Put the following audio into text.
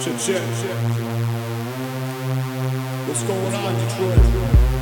Check, check. What's going on, Detroit?